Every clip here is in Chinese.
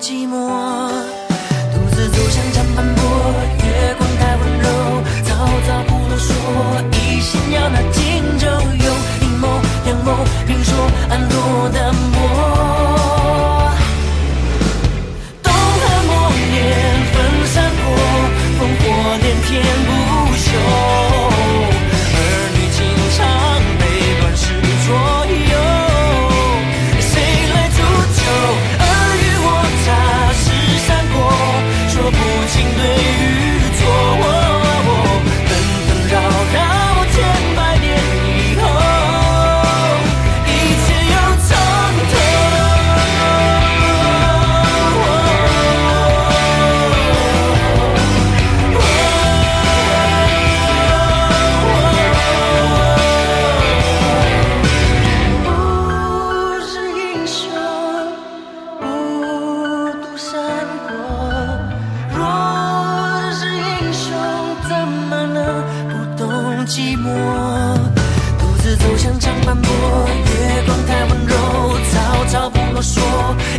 寂寞？独自走向长坂坡，月光太温柔，曹操不啰嗦，一心要那荆州。用阴谋阳谋，评说暗落的墨。东汉末年分三国，烽火连天不寞？独自走向长坂坡，月光太温柔，曹操不啰嗦，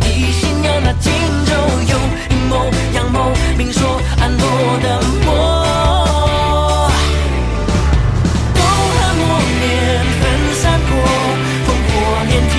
一心要那荆州，用阴谋阳谋，明说暗落的魔。东汉末年分三国，烽火连天